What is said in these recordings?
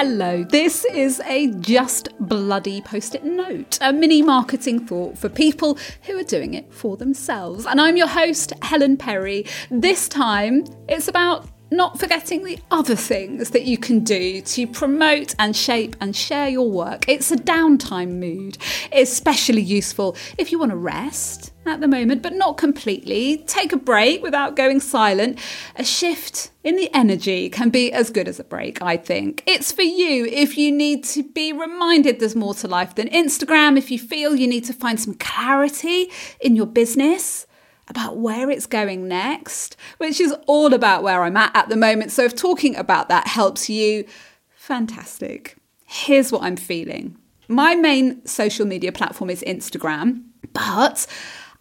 Hello, this is a just bloody post it note, a mini marketing thought for people who are doing it for themselves. And I'm your host, Helen Perry. This time, it's about not forgetting the other things that you can do to promote and shape and share your work. It's a downtime mood, especially useful if you want to rest at the moment, but not completely. Take a break without going silent. A shift in the energy can be as good as a break, I think. It's for you if you need to be reminded there's more to life than Instagram, if you feel you need to find some clarity in your business about where it's going next, which is all about where I'm at at the moment. So if talking about that helps you, fantastic. Here's what I'm feeling. My main social media platform is Instagram, but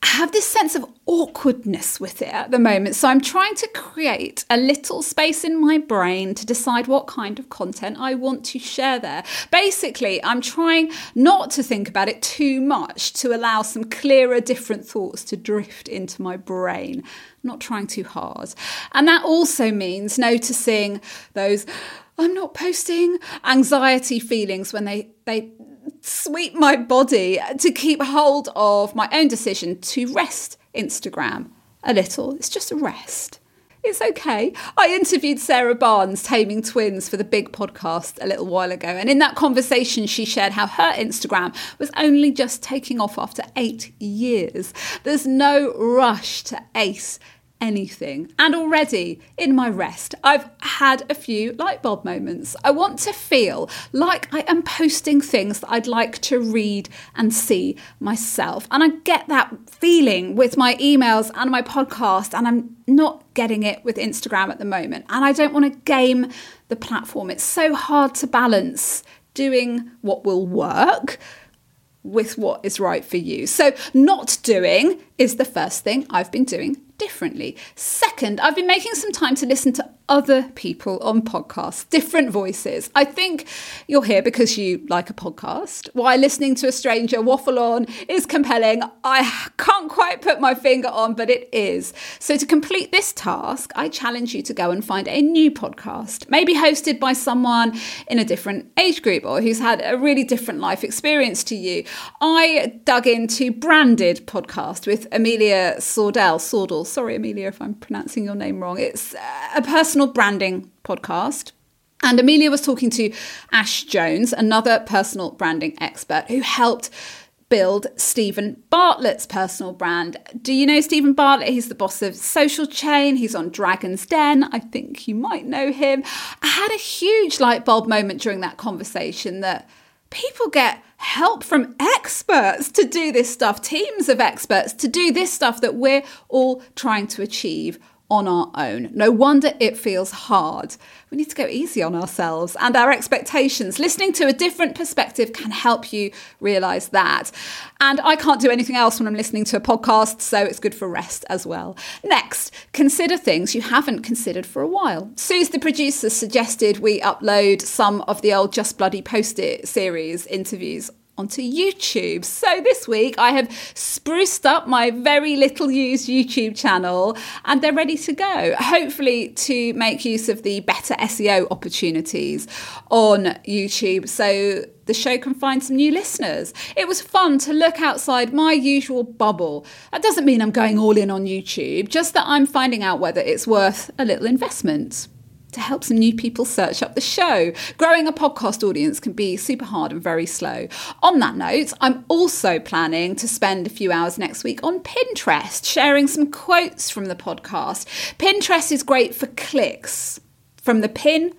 I have this sense of awkwardness with it at the moment. So I'm trying to create a little space in my brain to decide what kind of content I want to share there. Basically, I'm trying not to think about it too much to allow some clearer, different thoughts to drift into my brain. I'm not trying too hard. And that also means noticing those I'm not posting anxiety feelings when they they sweep my body to keep hold of my own decision to rest Instagram a little. It's just a rest. It's okay. I interviewed Sarah Barnes, Taming Twins, for the big podcast a little while ago. And in that conversation, she shared how her Instagram was only just taking off after eight years. There's no rush to ace anything. And already in my rest, I've had a few light bulb moments. I want to feel like I am posting things that I'd like to read and see myself. And I get that feeling with my emails and my podcast, and I'm not getting it with Instagram at the moment. And I don't want to game the platform. It's so hard to balance doing what will work with what is right for you. So, not doing is the first thing I've been doing differently. Second, I've been making some time to listen to other people on podcasts, different voices. I think you're here because you like a podcast. Why listening to a stranger waffle on is compelling. I can't quite put my finger on, but it is. So, to complete this task, I challenge you to go and find a new podcast, maybe hosted by someone in a different age group or who's had a really different life experience to you. I dug into Branded podcast with Amelia Sordell, Sordell Sorry, Amelia, if I'm pronouncing your name wrong. It's uh, a personal branding podcast. And Amelia was talking to Ash Jones, another personal branding expert who helped build Steven Bartlett's personal brand. Do you know Steven Bartlett? He's the boss of Social Chain. He's on Dragon's Den. I think you might know him. I had a huge light bulb moment during that conversation that people get help from experts to do this stuff, teams of experts to do this stuff that we're all trying to achieve on our own. No wonder it feels hard. We need to go easy on ourselves and our expectations. Listening to a different perspective can help you realize that. And I can't do anything else when I'm listening to a podcast, so it's good for rest as well. Next, consider things you haven't considered for a while. Suze, the producer, suggested we upload some of the old Just Bloody Post It series interviews onto YouTube. So this week I have spruced up my very little used YouTube channel and they're ready to go. Hopefully to make use of the better SEO opportunities on YouTube so the show can find some new listeners. It was fun to look outside my usual bubble. That doesn't mean I'm going all in on YouTube, just that I'm finding out whether it's worth a little investment to help some new people search up the show. Growing a podcast audience can be super hard and very slow. On that note, I'm also planning to spend a few hours next week on Pinterest, sharing some quotes from the podcast. Pinterest is great for clicks. From the pin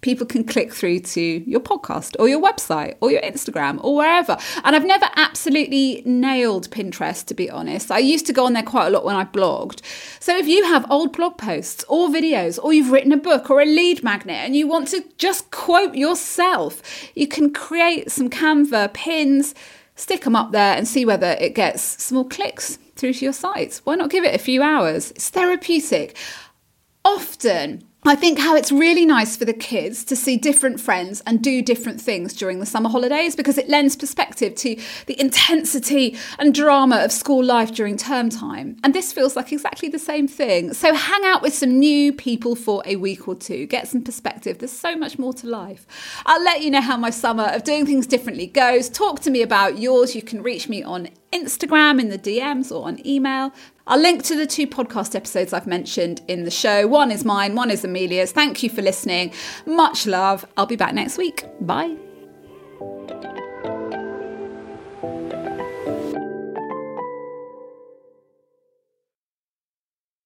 people can click through to your podcast or your website or your Instagram or wherever. And I've never absolutely nailed Pinterest, to be honest. I used to go on there quite a lot when I blogged. So if you have old blog posts or videos, or you've written a book or a lead magnet and you want to just quote yourself, you can create some Canva pins, stick them up there and see whether it gets small clicks through to your site. Why not give it a few hours? It's therapeutic. Often, I think how it's really nice for the kids to see different friends and do different things during the summer holidays because it lends perspective to the intensity and drama of school life during term time. And this feels like exactly the same thing. So hang out with some new people for a week or two, get some perspective. There's so much more to life. I'll let you know how my summer of doing things differently goes. Talk to me about yours. You can reach me on Instagram in the DMs or on email. I'll link to the two podcast episodes I've mentioned in the show. One is mine, one is Amelia's. Thank you for listening. Much love. I'll be back next week. Bye.